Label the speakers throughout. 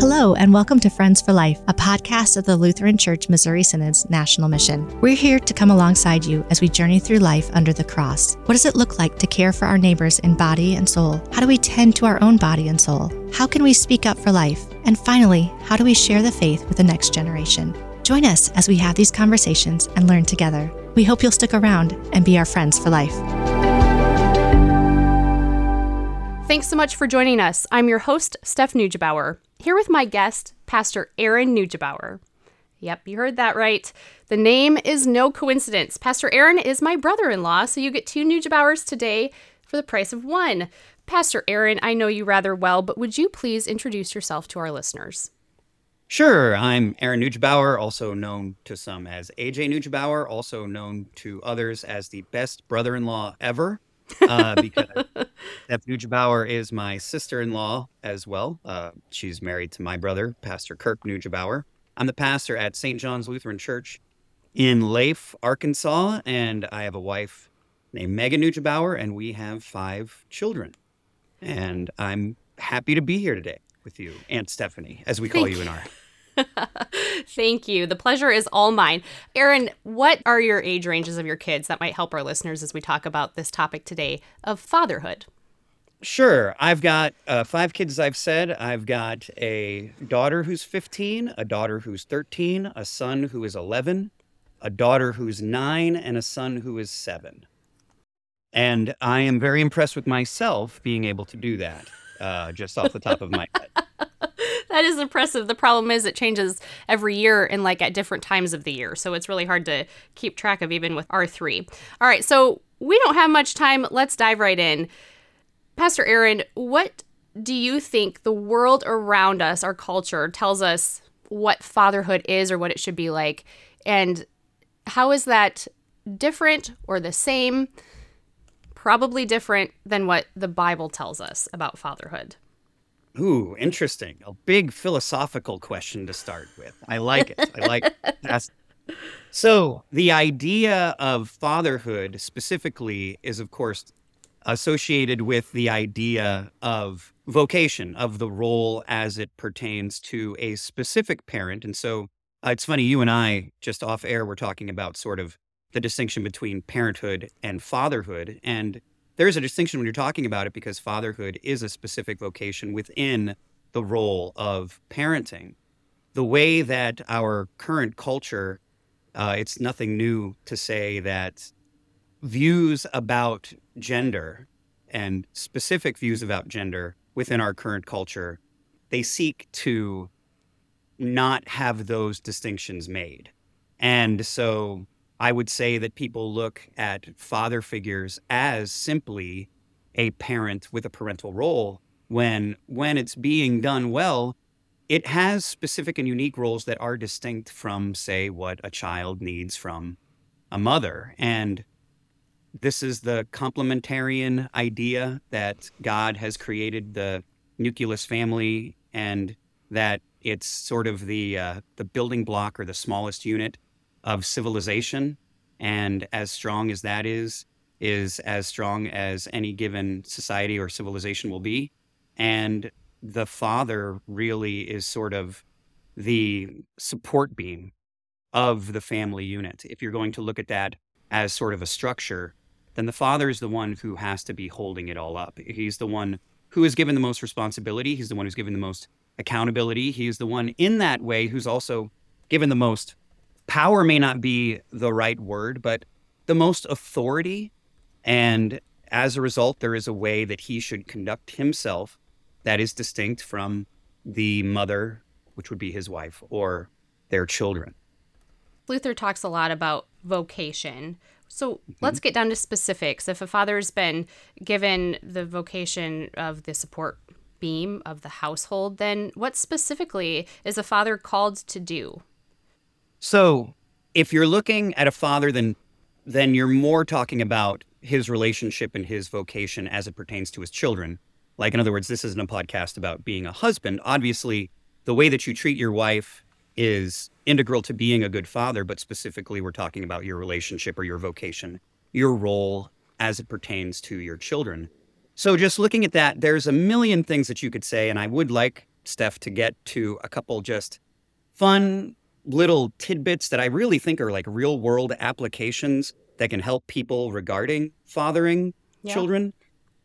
Speaker 1: Hello, and welcome to Friends for Life, a podcast of the Lutheran Church Missouri Synod's National Mission. We're here to come alongside you as we journey through life under the cross. What does it look like to care for our neighbors in body and soul? How do we tend to our own body and soul? How can we speak up for life? And finally, how do we share the faith with the next generation? Join us as we have these conversations and learn together. We hope you'll stick around and be our friends for life.
Speaker 2: Thanks so much for joining us. I'm your host, Steph Neugebauer, here with my guest, Pastor Aaron Neugebauer. Yep, you heard that right. The name is no coincidence. Pastor Aaron is my brother in law, so you get two Neugebauers today for the price of one. Pastor Aaron, I know you rather well, but would you please introduce yourself to our listeners?
Speaker 3: Sure. I'm Aaron Neugebauer, also known to some as AJ Neugebauer, also known to others as the best brother in law ever uh, because Steph Neugebauer is my sister-in-law as well. Uh, she's married to my brother, Pastor Kirk Neugebauer. I'm the pastor at St. John's Lutheran Church in Lafe, Arkansas, and I have a wife named Megan Neugebauer, and we have five children. And I'm happy to be here today with you, Aunt Stephanie, as we call
Speaker 2: Thank
Speaker 3: you in our
Speaker 2: Thank you. The pleasure is all mine. Aaron, what are your age ranges of your kids that might help our listeners as we talk about this topic today of fatherhood?
Speaker 3: Sure. I've got uh, five kids, I've said. I've got a daughter who's 15, a daughter who's 13, a son who is 11, a daughter who's nine, and a son who is seven. And I am very impressed with myself being able to do that uh, just off the top of my head.
Speaker 2: that is impressive. The problem is it changes every year and like at different times of the year. So it's really hard to keep track of even with R3. All right, so we don't have much time. Let's dive right in. Pastor Aaron, what do you think the world around us, our culture, tells us what fatherhood is or what it should be like? And how is that different or the same? Probably different than what the Bible tells us about fatherhood.
Speaker 3: Ooh, interesting. A big philosophical question to start with. I like it. I like that. So, the idea of fatherhood specifically is, of course, associated with the idea of vocation, of the role as it pertains to a specific parent. And so, uh, it's funny, you and I, just off air, were talking about sort of the distinction between parenthood and fatherhood. And there is a distinction when you're talking about it because fatherhood is a specific vocation within the role of parenting. The way that our current culture, uh, it's nothing new to say that views about gender and specific views about gender within our current culture, they seek to not have those distinctions made. And so I would say that people look at father figures as simply a parent with a parental role when when it's being done well it has specific and unique roles that are distinct from say what a child needs from a mother and this is the complementarian idea that God has created the nucleus family and that it's sort of the uh, the building block or the smallest unit of civilization. And as strong as that is, is as strong as any given society or civilization will be. And the father really is sort of the support beam of the family unit. If you're going to look at that as sort of a structure, then the father is the one who has to be holding it all up. He's the one who is given the most responsibility. He's the one who's given the most accountability. He's the one in that way who's also given the most power, may not be the right word, but the most authority. And as a result, there is a way that he should conduct himself that is distinct from the mother, which would be his wife, or their children.
Speaker 2: Luther talks a lot about vocation. So mm-hmm. let's get down to specifics. If a father's been given the vocation of the support beam of the household, then what specifically is a father called to do?
Speaker 3: So if you're looking at a father, then then you're more talking about his relationship and his vocation as it pertains to his children. Like in other words, this isn't a podcast about being a husband. Obviously, the way that you treat your wife is integral to being a good father, but specifically, we're talking about your relationship or your vocation, your role as it pertains to your children. So, just looking at that, there's a million things that you could say, and I would like Steph, to get to a couple just fun little tidbits that I really think are like real world applications that can help people regarding fathering
Speaker 2: Yeah.
Speaker 3: children.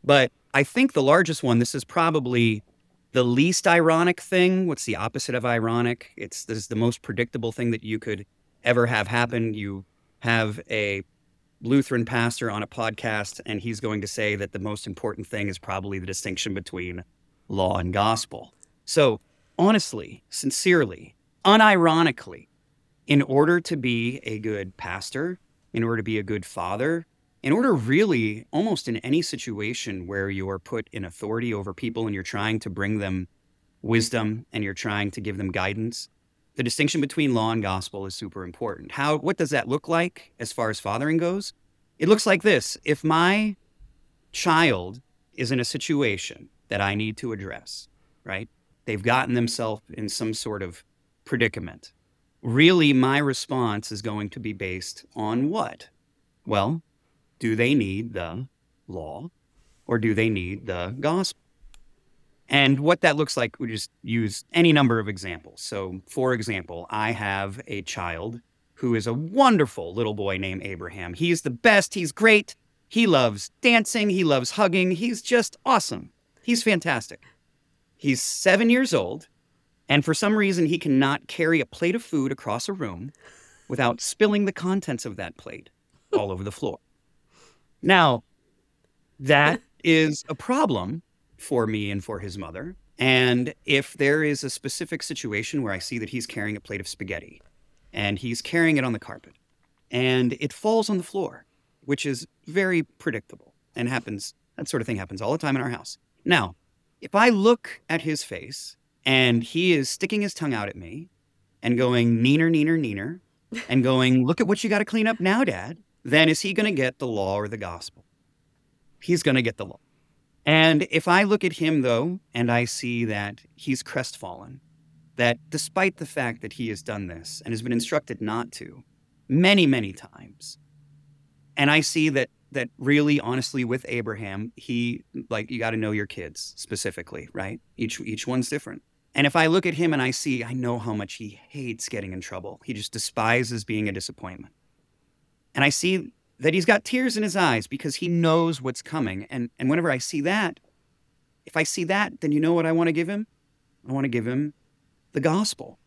Speaker 3: But I think the largest one, this is probably the least ironic thing. What's the opposite of ironic? It's this is the most predictable thing that you could ever have happen. You have a Lutheran pastor on a podcast, and he's going to say that the most important thing is probably the distinction between law and gospel. So, honestly, sincerely, unironically, in order to be a good pastor, in order to be a good father, in order really almost in any situation where you are put in authority over people and you're trying to bring them wisdom and you're trying to give them guidance, the distinction between law and gospel is super important. How what does that look like as far as fathering goes? It looks like this. If my child is in a situation that I need to address, right? They've gotten themselves in some sort of predicament. Really, my response is going to be based on what? Well, do they need the law or do they need the gospel? And what that looks like, we just use any number of examples. So, for example, I have a child who is a wonderful little boy named Abraham. He's the best. He's great. He loves dancing. He loves hugging. He's just awesome. He's fantastic. He's seven years old. And for some reason, he cannot carry a plate of food across a room without spilling the contents of that plate all over the floor. Now, that is a problem for me and for his mother. And if there is a specific situation where I see that he's carrying a plate of spaghetti and he's carrying it on the carpet and it falls on the floor, which is very predictable and happens, that sort of thing happens all the time in our house. Now, if I look at his face and he is sticking his tongue out at me and going, neener, neener, neener, and going, look at what you got to clean up now, dad, then is he going to get the law or the gospel? He's going to get the law. And if I look at him, though, and I see that he's crestfallen, that despite the fact that he has done this and has been instructed not to many, many times, and I see that that really honestly with Abraham, he like you got to know your kids specifically, right? Each each one's different. And if I look at him and I see, I know how much he hates getting in trouble. He just despises being a disappointment. And I see that he's got tears in his eyes because he knows what's coming. And and whenever I see that, if I see that, then you know what I want to give him? I want to give him the gospel.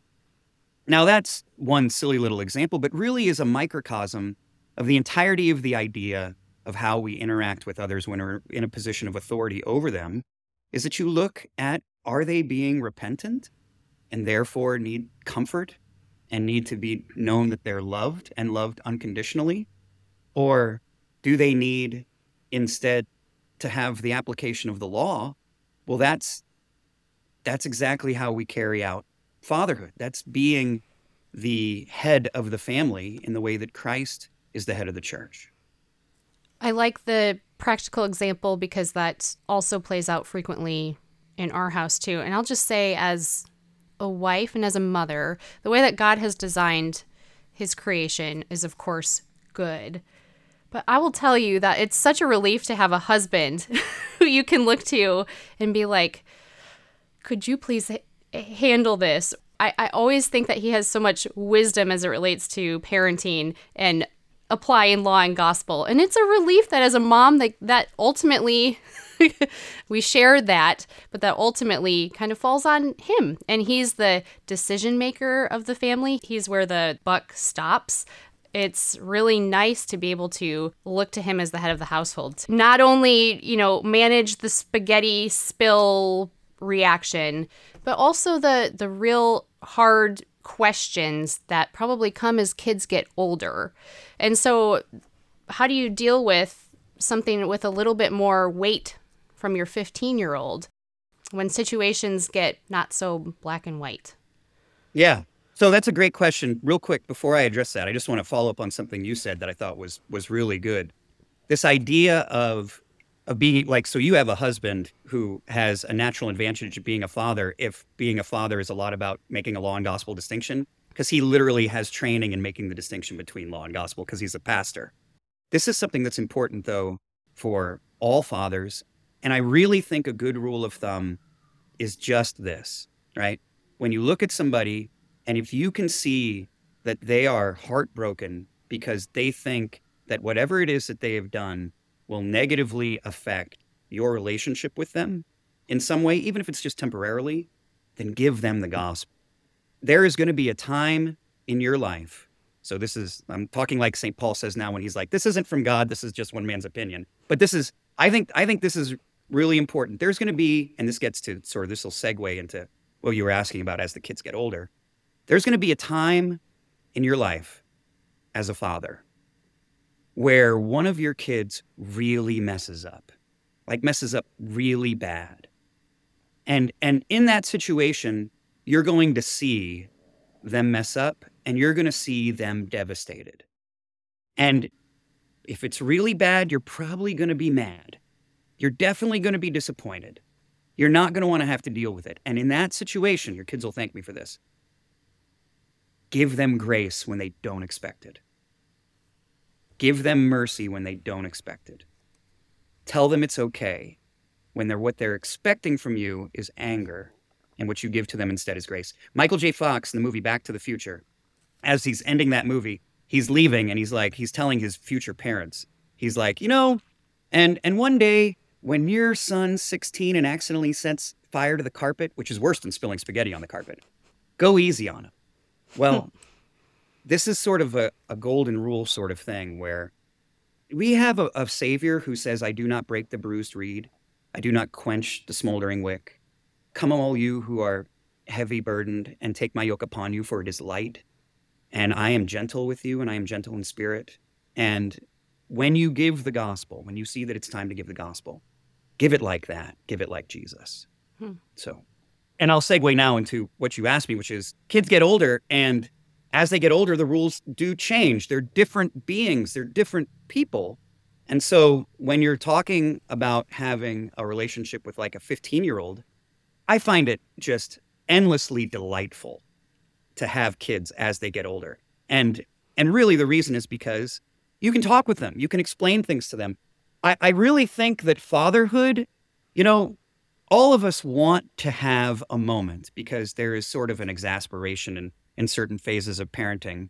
Speaker 3: Now that's one silly little example, but really is a microcosm of the entirety of the idea of how we interact with others when we're in a position of authority over them is that you look at are they being repentant and therefore need comfort and need to be known that they're loved and loved unconditionally? Or do they need instead to have the application of the law? Well, that's that's exactly how we carry out fatherhood. That's being the head of the family in the way that Christ is the head of the church.
Speaker 2: I like the practical example because that also plays out frequently in our house too. And I'll just say, as a wife and as a mother, the way that God has designed his creation is, of course, good. But I will tell you that it's such a relief to have a husband who you can look to and be like, could you please h- handle this? I, I always think that he has so much wisdom as it relates to parenting and applying law and gospel. And it's a relief that as a mom that that ultimately we shared that, but that ultimately kind of falls on him. And he's the decision maker of the family. He's where the buck stops. It's really nice to be able to look to him as the head of the household. Not only, you know, manage the spaghetti spill reaction, but also the the real hard questions that probably come as kids get older. And so how do you deal with something with a little bit more weight from your 15-year-old when situations get not so black and white?
Speaker 3: Yeah. So that's a great question. Real quick before I address that, I just want to follow up on something you said that I thought was was really good. This idea of of being like so you have a husband who has a natural advantage of being a father if being a father is a lot about making a law and gospel distinction because he literally has training in making the distinction between law and gospel because he's a pastor. This is something that's important though for all fathers and I really think a good rule of thumb is just this. right? When you look at somebody and if you can see that they are heartbroken because they think that whatever it is that they have done will negatively affect your relationship with them in some way, even if it's just temporarily, then give them the gospel. There is going to be a time in your life. So this is I'm talking like St. Paul says now when he's like this isn't from God, this is just one man's opinion. But this is I think I think this is really important. There's going to be and this gets to sort of this will segue into what you were asking about as the kids get older. There's going to be a time in your life as a father where one of your kids really messes up. Like messes up really bad. And and in that situation, you're going to see them mess up and you're going to see them devastated. And if it's really bad, you're probably going to be mad. You're definitely going to be disappointed. You're not going to want to have to deal with it. And in that situation, your kids will thank me for this. Give them grace when they don't expect it. Give them mercy when they don't expect it. Tell them it's okay when they're what they're expecting from you is anger and what you give to them instead is grace. Michael J. Fox in the movie Back to the Future, as he's ending that movie, he's leaving and he's like, he's telling his future parents, he's like, you know, and and one day when your son's 16 and accidentally sets fire to the carpet, which is worse than spilling spaghetti on the carpet, go easy on him. Well, hmm. this is sort of a, a golden rule sort of thing where we have a, a savior who says, I do not break the bruised reed. I do not quench the smoldering wick. Come, all you who are heavy burdened, and take my yoke upon you, for it is light. And I am gentle with you, and I am gentle in spirit. And when you give the gospel, when you see that it's time to give the gospel, give it like that. Give it like Jesus. Hmm. So, and I'll segue now into what you asked me, which is kids get older, and as they get older, the rules do change. They're different beings, they're different people. And so when you're talking about having a relationship with like a 15 year old, I find it just endlessly delightful to have kids as they get older. And and really the reason is because you can talk with them, you can explain things to them. I, I really think that fatherhood, you know, all of us want to have a moment because there is sort of an exasperation in, in certain phases of parenting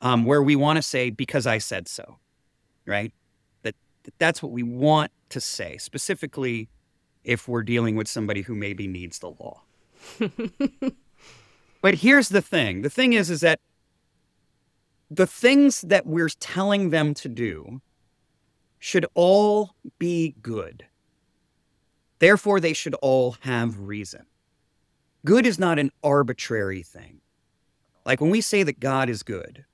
Speaker 3: um, where we want to say, because I said so, right? That, that that's what we want to say, specifically if we're dealing with somebody who maybe needs the law. but here's the thing the thing is, is that the things that we're telling them to do should all be good. Therefore, they should all have reason. Good is not an arbitrary thing. Like when we say that God is good,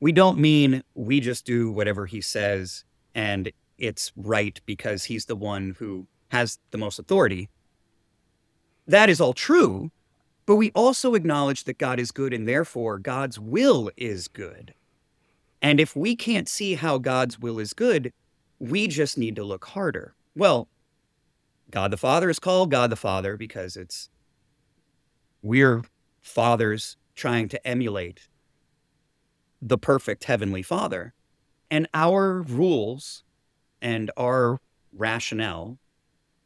Speaker 3: we don't mean we just do whatever he says and it's right because he's the one who has the most authority. That is all true, but we also acknowledge that God is good and therefore God's will is good. And if we can't see how God's will is good, we just need to look harder. Well, God the Father is called God the Father because it's we're fathers trying to emulate the perfect heavenly Father. And our rules and our rationale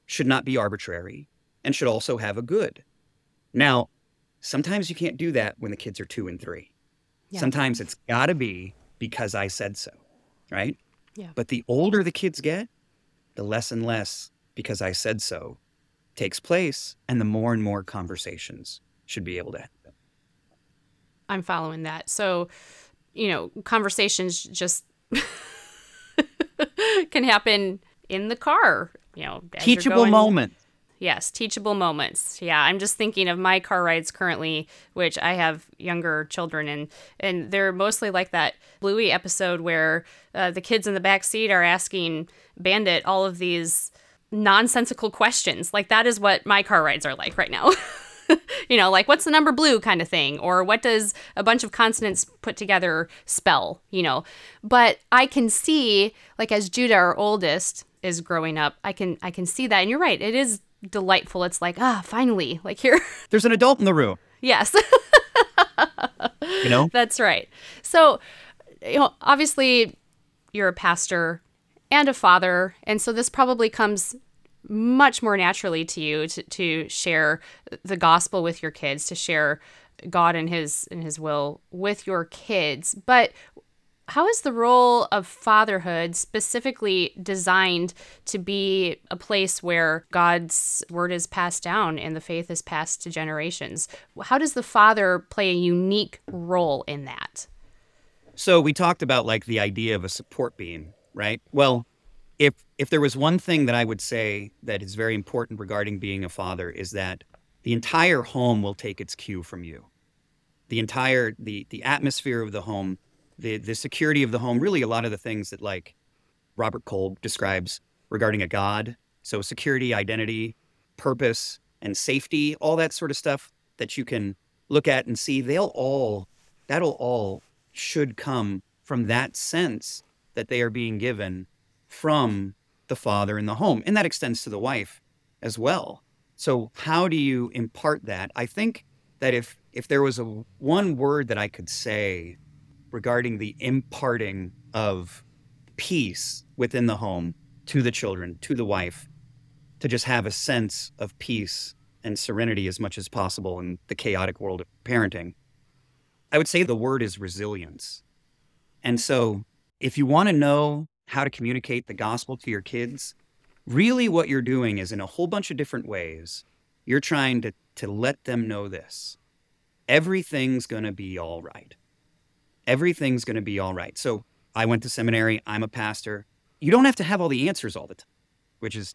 Speaker 3: should not be arbitrary and should also have a good. Now, sometimes you can't do that when the kids are two and three. Yeah. Sometimes it's got to be because I said so, right?
Speaker 2: Yeah.
Speaker 3: But the older the kids get, the less and less because I said so takes place, and the more and more conversations should be able to happen.
Speaker 2: I'm following that. So, you know, conversations just can happen in the car you know,
Speaker 3: teachable going, moment.
Speaker 2: Yes, teachable moments. Yeah, I'm just thinking of my car rides currently, which I have younger children and and they're mostly like that Bluey episode where uh, the kids in the back seat are asking Bandit all of these nonsensical questions. Like that is what my car rides are like right now. you know, like what's the number blue kind of thing, or what does a bunch of consonants put together spell, you know. But I can see, like, as Judah, our oldest, is growing up, I can I can see that. And you're right, it is delightful. It's like, ah, finally, like here.
Speaker 3: There's an adult in the room.
Speaker 2: Yes.
Speaker 3: you know?
Speaker 2: That's right. So, you know, obviously you're a pastor and a father, and so this probably comes much more naturally to you to, to share the gospel with your kids, to share God and his and his will with your kids. But how is the role of fatherhood specifically designed to be a place where God's word is passed down and the faith is passed to generations? How does the father play a unique role in that?
Speaker 3: So we talked about like the idea of a support beam, right? Well, if if there was one thing that I would say that is very important regarding being a father is that the entire home will take its cue from you. The entire the the atmosphere of the home the the security of the home, really a lot of the things that like Robert Kolb describes regarding a God. So security, identity, purpose, and safety, all that sort of stuff that you can look at and see, they'll all that'll all should come from that sense that they are being given from the father in the home. And that extends to the wife as well. So how do you impart that? I think that if if there was a one word that I could say regarding the imparting of peace within the home to the children, to the wife, to just have a sense of peace and serenity as much as possible in the chaotic world of parenting. I would say the word is resilience. And so, if you want to know how to communicate the gospel to your kids, really what you're doing is in a whole bunch of different ways, you're trying to, to let them know this everything's going to be all right everything's going to be all right. So I went to seminary. I'm a pastor. You don't have to have all the answers all the time, which is,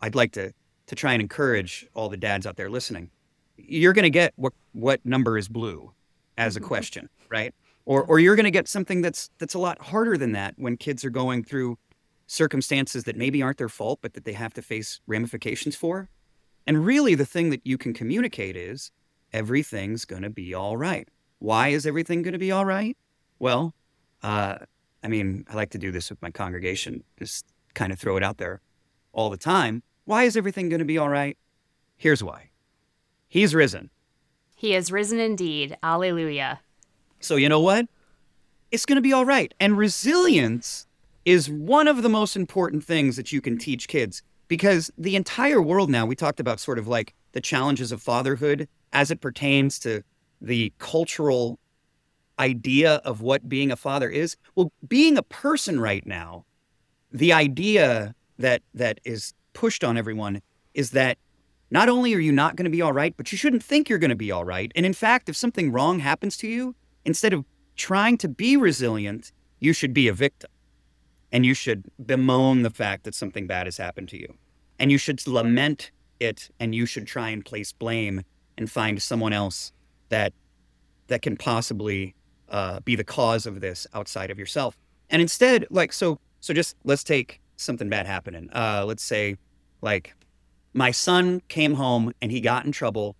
Speaker 3: I'd like to to try and encourage all the dads out there listening. You're going to get what what number is blue as a question, right? Or or you're going to get something that's that's a lot harder than that when kids are going through circumstances that maybe aren't their fault, but that they have to face ramifications for. And really, the thing that you can communicate is everything's going to be all right. Why is everything going to be all right? Well, uh, I mean, I like to do this with my congregation, just kind of throw it out there all the time. Why is everything going to be all right? Here's why He's risen.
Speaker 2: He is risen indeed. Alleluia.
Speaker 3: So, you know what? It's going to be all right. And resilience is one of the most important things that you can teach kids because the entire world now, we talked about sort of like the challenges of fatherhood as it pertains to the cultural idea of what being a father is. Well, being a person right now, the idea that that is pushed on everyone is that not only are you not going to be all right, but you shouldn't think you're going to be all right. And in fact, if something wrong happens to you, instead of trying to be resilient, you should be a victim. And you should bemoan the fact that something bad has happened to you. And you should lament it and you should try and place blame and find someone else that that can possibly uh, be the cause of this outside of yourself. And instead, like, so, so just let's take something bad happening. Uh, let's say, like, my son came home and he got in trouble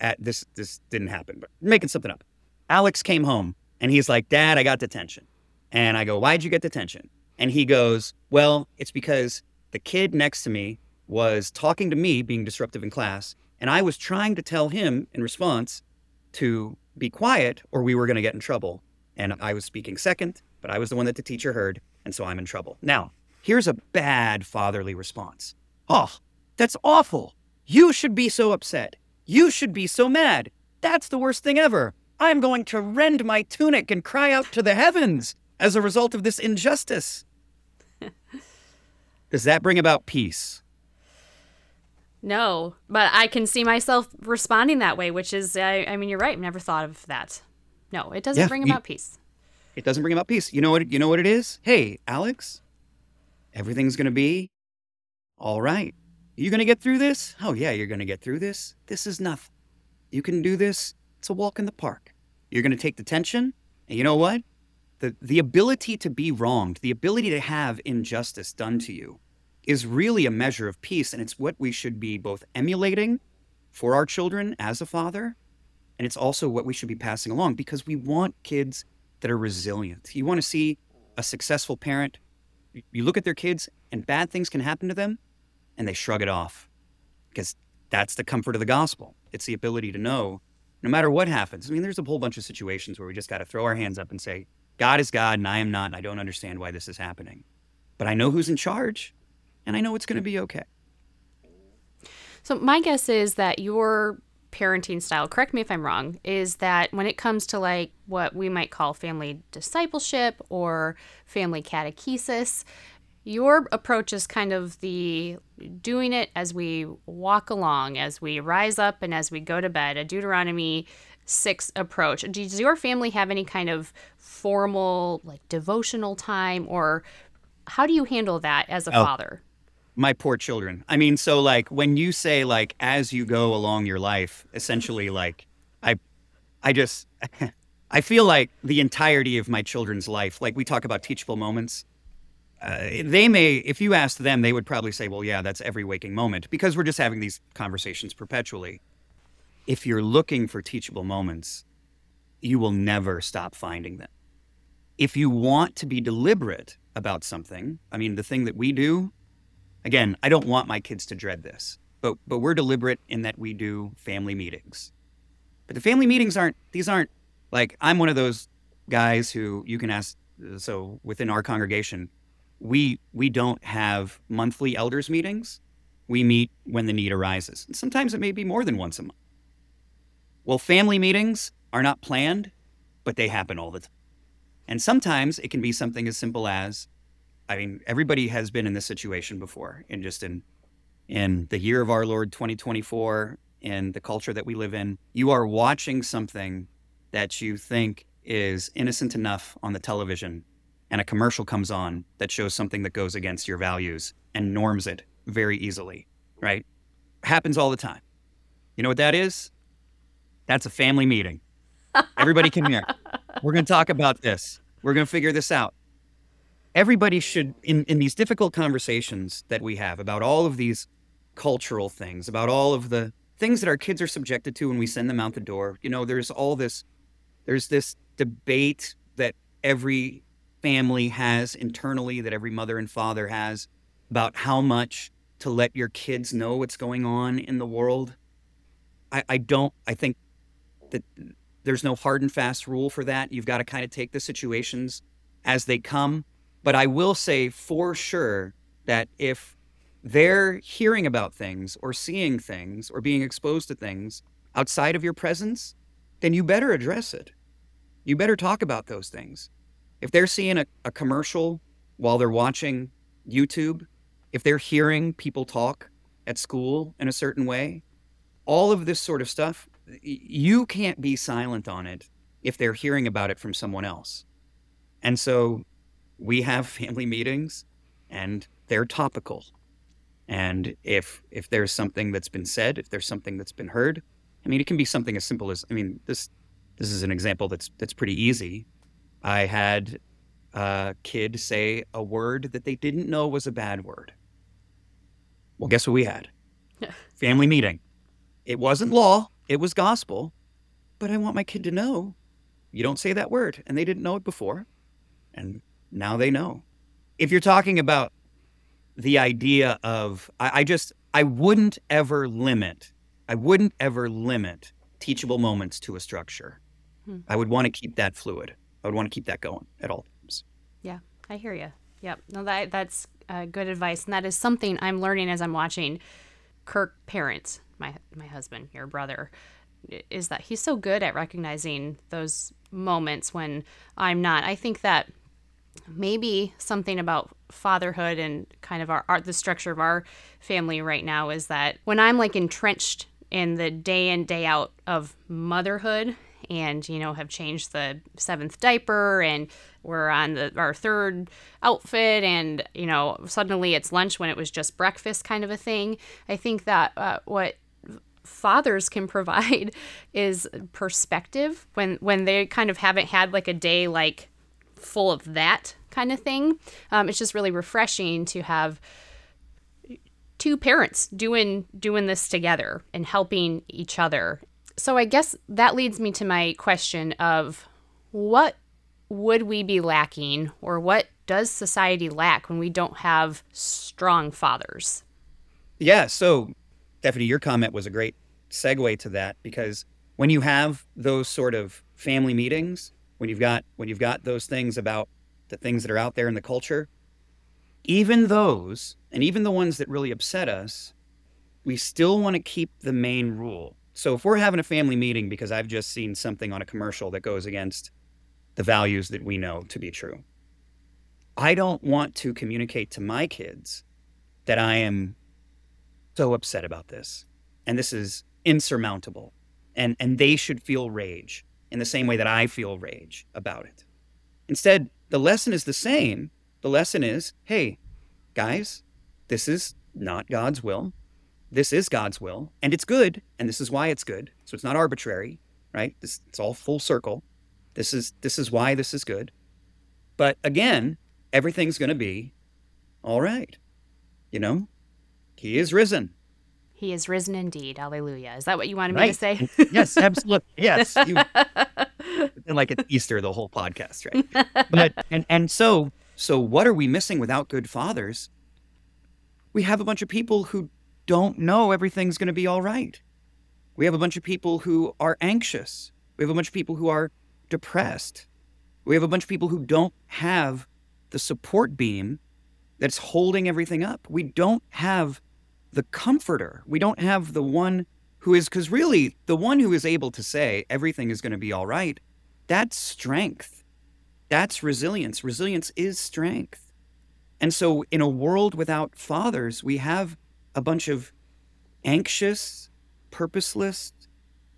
Speaker 3: at this. This didn't happen, but making something up. Alex came home and he's like, Dad, I got detention. And I go, Why'd you get detention? And he goes, Well, it's because the kid next to me was talking to me, being disruptive in class, and I was trying to tell him in response to be quiet or we were going to get in trouble. And I was speaking second, but I was the one that the teacher heard, and so I'm in trouble. Now, here's a bad fatherly response. Oh, that's awful. You should be so upset. You should be so mad. That's the worst thing ever. I'm going to rend my tunic and cry out to the heavens as a result of this injustice. Does that bring about peace?
Speaker 2: No, but I can see myself responding that way, which is, I, I mean, you're right. I've never thought of that. No, it doesn't
Speaker 3: Yeah,
Speaker 2: bring
Speaker 3: you-
Speaker 2: about peace.
Speaker 3: It doesn't bring about peace. You know what? You know what it is. Hey, Alex, everything's gonna be all right. You gonna get through this? Oh yeah, you're gonna get through this. This is nothing. You can do this. It's a walk in the park. You're gonna take the tension, and you know what? The the ability to be wronged, the ability to have injustice done to you, is really a measure of peace, and it's what we should be both emulating for our children as a father, and it's also what we should be passing along because we want kids that are resilient. You want to see a successful parent. you- look at their kids, and bad things can happen to them, and they shrug it off because that's the comfort of the gospel. It's the ability to know no matter what happens. I mean, there's a whole bunch of situations where we just got to throw our hands up and say, God is God, and I am not, and I don't understand why this is happening. But I know who's in charge, and I know it's going to be okay.
Speaker 2: So my guess is that your parenting style, correct me if I'm wrong, is that when it comes to like what we might call family discipleship or family catechesis, your approach is kind of the doing it as we walk along, as we rise up and as we go to bed, a Deuteronomy 6 approach. Does your family have any kind of formal, like devotional time, or how do you handle that as a oh, father?
Speaker 3: My poor children. I mean, so like when you say like as you go along your life, essentially like I I just I feel like the entirety of my children's life, like we talk about teachable moments, uh, they may, if you asked them, they would probably say, well, yeah, that's every waking moment because we're just having these conversations perpetually. If you're looking for teachable moments, you will never stop finding them. If you want to be deliberate about something, I mean, the thing that we do, again, I don't want my kids to dread this, but, but we're deliberate in that we do family meetings. But the family meetings aren't, these aren't like, I'm one of those guys who you can ask, so within our congregation, we we don't have monthly elders meetings. We meet when the need arises. And sometimes it may be more than once a month. Well, family meetings are not planned, but they happen all the time. And sometimes it can be something as simple as I mean, everybody has been in this situation before, and just in in the year of our Lord 2024, in the culture that we live in, you are watching something that you think is innocent enough on the television and a commercial comes on that shows something that goes against your values and norms it very easily, right? Happens all the time. You know what that is? That's a family meeting. Everybody come here. We're going to talk about this. We're going to figure this out. Everybody should, in, in these difficult conversations that we have about all of these cultural things, about all of the things that our kids are subjected to when we send them out the door, you know, there's all this, there's this debate that every family has internally, that every mother and father has about how much to let your kids know what's going on in the world. I, I don't, I think that there's no hard and fast rule for that. You've got to kind of take the situations as they come. But I will say for sure that if they're hearing about things or seeing things or being exposed to things outside of your presence, then you better address it. You better talk about those things. If they're seeing a, a commercial while they're watching YouTube, if they're hearing people talk at school in a certain way, all of this sort of stuff, you can't be silent on it if they're hearing about it from someone else. And so we have family meetings and they're topical. And if if there's something that's been said, if there's something that's been heard, I mean it can be something as simple as I mean this this is an example that's that's pretty easy. I had a kid say a word that they didn't know was a bad word. Well, guess what we had? Family meeting. It wasn't law, it was gospel, but I want my kid to know you don't say that word. And they didn't know it before. And now they know. If you're talking about the idea of, I, I just, I wouldn't ever limit, I wouldn't ever limit teachable moments to a structure. Hmm. I would want to keep that fluid. I would want to keep that going at all times.
Speaker 2: Yeah, I hear you. Yep. No, that that's uh, good advice, and that is something I'm learning as I'm watching Kirk parents, my my husband, your brother, is that he's so good at recognizing those moments when I'm not. I think that maybe something about fatherhood and kind of our, our the structure of our family right now is that when I'm like entrenched in the day in day out of motherhood and you know have changed the seventh diaper and we're on the our third outfit and you know suddenly it's lunch when it was just breakfast kind of a thing i think that uh, what fathers can provide is perspective when when they kind of haven't had like a day like full of that kind of thing um, it's just really refreshing to have two parents doing doing this together and helping each other so I guess that leads me to my question of what would we be lacking or what does society lack when we don't have strong fathers?
Speaker 3: Yeah, so Stephanie, your comment was a great segue to that because when you have those sort of family meetings, when you've got when you've got those things about the things that are out there in the culture, even those and even the ones that really upset us, we still want to keep the main rule. So if we're having a family meeting because I've just seen something on a commercial that goes against the values that we know to be true, I don't want to communicate to my kids that I am so upset about this. And this is insurmountable. And and they should feel rage in the same way that I feel rage about it. Instead, the lesson is the same. The lesson is, hey, guys, this is not God's will. This is God's will, and it's good, and this is why it's good. So it's not arbitrary, right? This it's all full circle. This is this is why this is good. But again, everything's going to be all right. You know, he is risen.
Speaker 2: He is risen indeed. Hallelujah. Is that what you wanted right. me to say?
Speaker 3: yes, absolutely. Yes. You, like it's Easter, the whole podcast, right? But and and so so what are we missing without good fathers? We have a bunch of people who don't know everything's going to be all right. We have a bunch of people who are anxious. We have a bunch of people who are depressed. We have a bunch of people who don't have the support beam that's holding everything up. We don't have the comforter. We don't have the one who is, because really, the one who is able to say everything is going to be all right, that's strength. That's resilience. Resilience is strength. And so, in a world without fathers, we have a bunch of anxious, purposeless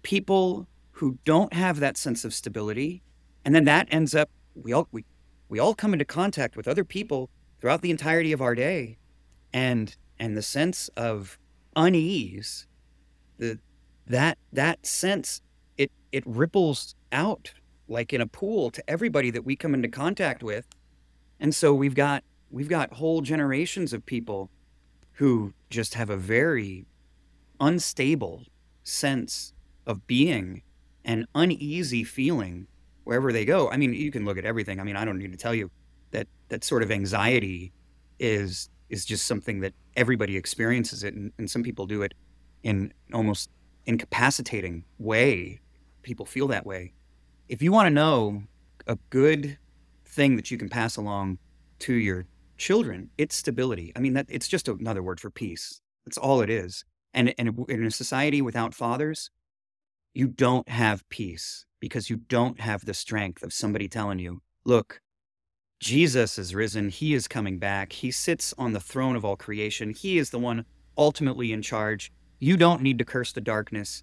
Speaker 3: people who don't have that sense of stability. And then that ends up, we all, we, we all come into contact with other people throughout the entirety of our day. And and the sense of unease, the that that sense it it ripples out like in a pool to everybody that we come into contact with. And so we've got we've got whole generations of people who just have a very unstable sense of being and uneasy feeling wherever they go. I mean, you can look at everything. I mean, I don't need to tell you that that sort of anxiety is is just something that everybody experiences it, and, and some people do it in almost incapacitating way. People feel that way. If you want to know a good thing that you can pass along to your children, it's stability. I mean, that it's just another word for peace. That's all it is. And, and in a society without fathers, you don't have peace because you don't have the strength of somebody telling you, look, Jesus is risen. He is coming back. He sits on the throne of all creation. He is the one ultimately in charge. You don't need to curse the darkness.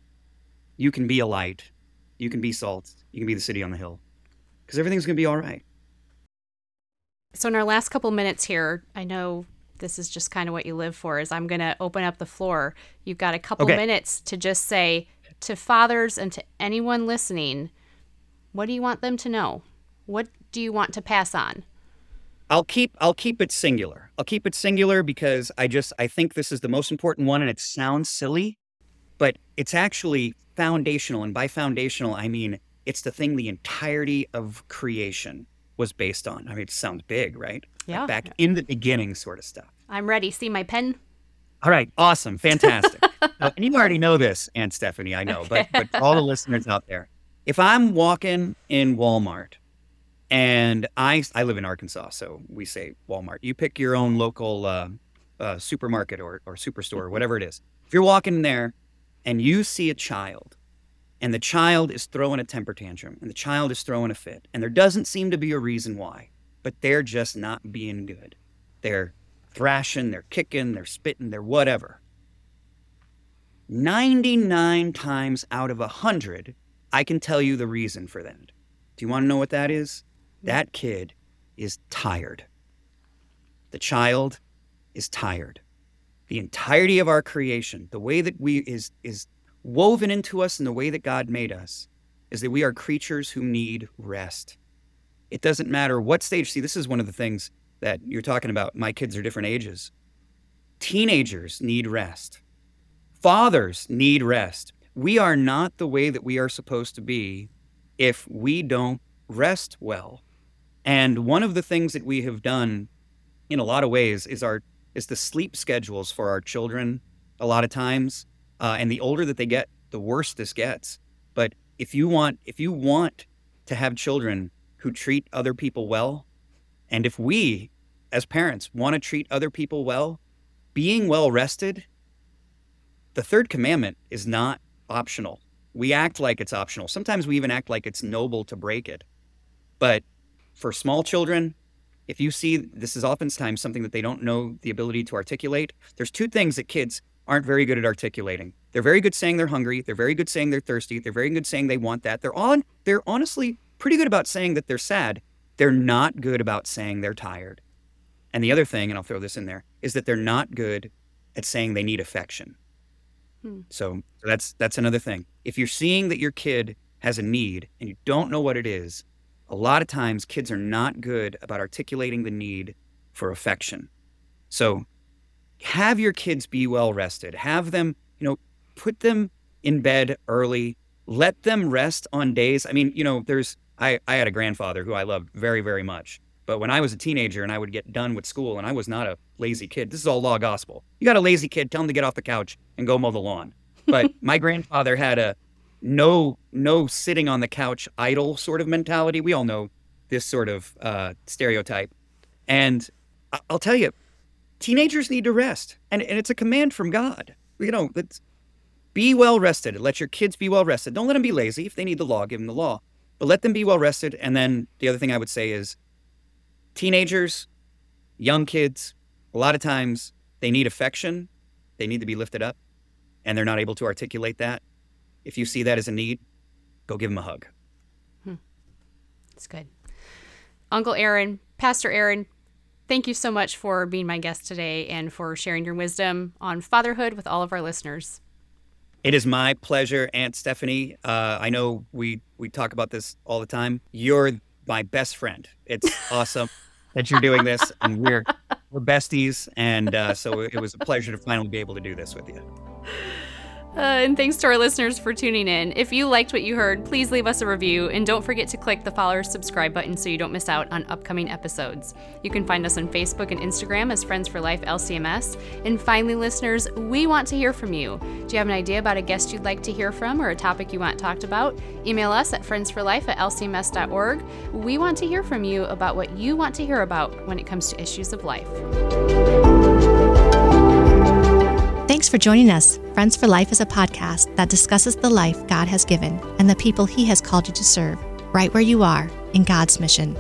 Speaker 3: You can be a light. You can be salt. You can be the city on the hill because everything's going to be all right.
Speaker 2: So, in our last couple minutes here, I know this is just kind of what you live for, is I'm going to open up the floor. You've got a couple okay. minutes to just say to fathers and to anyone listening, what do you want them to know? What do you want to pass on?
Speaker 3: I'll keep I'll keep it singular. I'll keep it singular because I just I think this is the most important one and it sounds silly, but it's actually foundational and by foundational I mean it's the thing the entirety of creation was based on. I mean it sounds big, right?
Speaker 2: Yeah.
Speaker 3: Like back in the beginning sort of stuff.
Speaker 2: I'm ready. See my pen?
Speaker 3: All right, awesome, fantastic. uh, and you already know this, Aunt Stephanie, I know, but but all the listeners out there, if I'm walking in Walmart and I I live in Arkansas, so we say Walmart. You pick your own local uh, uh, supermarket or or superstore or whatever it is. If you're walking in there and you see a child, and the child is throwing a temper tantrum, and the child is throwing a fit, and there doesn't seem to be a reason why, but they're just not being good. They're thrashing, they're kicking, they're spitting, they're whatever. 99 times out of a 100, I can tell you the reason for that. Do you want to know what that is? That kid is tired. The child is tired. The entirety of our creation, the way that we is is woven into us in the way that God made us, is that we are creatures who need rest. It doesn't matter what stage. See, this is one of the things that you're talking about. My kids are different ages. Teenagers need rest. Fathers need rest. We are not the way that we are supposed to be if we don't rest well. And one of the things that we have done in a lot of ways is our is the sleep schedules for our children a lot of times. Uh, and the older that they get, the worse this gets. But if you want if you want to have children who treat other people well, and if we as parents want to treat other people well, being well rested the third commandment is not optional. We act like it's optional. Sometimes we even act like it's noble to break it. But for small children, if you see this is oftentimes something that they don't know the ability to articulate, there's two things that kids aren't very good at articulating. They're very good saying they're hungry. They're very good saying they're thirsty. They're very good saying they want that. They're on. They're honestly pretty good about saying that they're sad. They're not good about saying they're tired. And the other thing, and I'll throw this in there, is that they're not good at saying they need affection. Hmm. So that's that's another thing. If you're seeing that your kid has a need and you don't know what it is, a lot of times kids are not good about articulating the need for affection. So have your kids be well rested. Have them, you know, put them in bed early. Let them rest on days. I mean, you know, there's I, I had a grandfather who I loved very, very much. But when I was a teenager and I would get done with school and I was not a lazy kid, this is all law gospel. You got a lazy kid, tell him to get off the couch and go mow the lawn. But my grandfather had a no no sitting on the couch idle sort of mentality. We all know this sort of uh, stereotype. And I'll tell you, teenagers need to rest. And, and it's a command from God. You know, it's be well rested. Let your kids be well rested. Don't let them be lazy. If they need the law, give them the law. But let them be well rested. And then the other thing I would say is teenagers, young kids, a lot of times they need affection, they need to be lifted up, and they're not able to articulate that. If you see that as a need, go give him a hug.
Speaker 2: Hmm. That's good. Uncle Aaron, Pastor Aaron, thank you so much for being my guest today and for sharing your wisdom on fatherhood with all of our listeners.
Speaker 3: It is my pleasure, Aunt Stephanie. Uh, I know we we talk about this all the time. You're my best friend. It's awesome that you're doing this, and we're we're besties, and uh, so it was a pleasure to finally be able to do this with you.
Speaker 2: Uh, and thanks to our listeners for tuning in. If you liked what you heard, please leave us a review and don't forget to click the follow or subscribe button so you don't miss out on upcoming episodes. You can find us on Facebook and Instagram as Friends for Life LCMS. And finally, listeners, we want to hear from you. Do you have an idea about a guest you'd like to hear from or a topic you want talked about? Email us at friendsforlife at lcms.org. We want to hear from you about what you want to hear about when it comes to issues of life.
Speaker 1: Thanks for joining us. Friends for Life is a podcast that discusses the life God has given and the people He has called you to serve, right where you are in God's mission.